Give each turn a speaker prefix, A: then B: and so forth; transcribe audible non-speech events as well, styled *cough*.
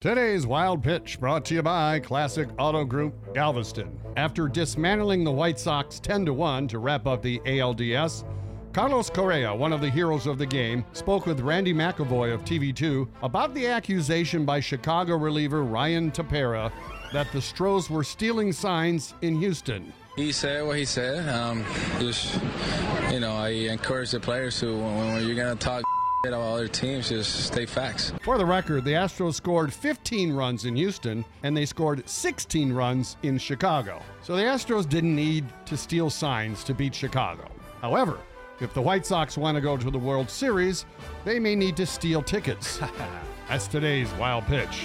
A: Today's Wild Pitch brought to you by Classic Auto Group Galveston. After dismantling the White Sox 10 to 1 to wrap up the ALDS, Carlos Correa, one of the heroes of the game, spoke with Randy McIlvoy of TV2 about the accusation by Chicago reliever Ryan Tepera that the Stros were stealing signs in Houston.
B: He said what he said. Um, just, you know, I encourage the players to, when you're going to talk about other teams, just stay facts.
A: For the record, the Astros scored 15 runs in Houston and they scored 16 runs in Chicago. So the Astros didn't need to steal signs to beat Chicago. However, if the White Sox want to go to the World Series, they may need to steal tickets. *laughs* That's today's wild pitch.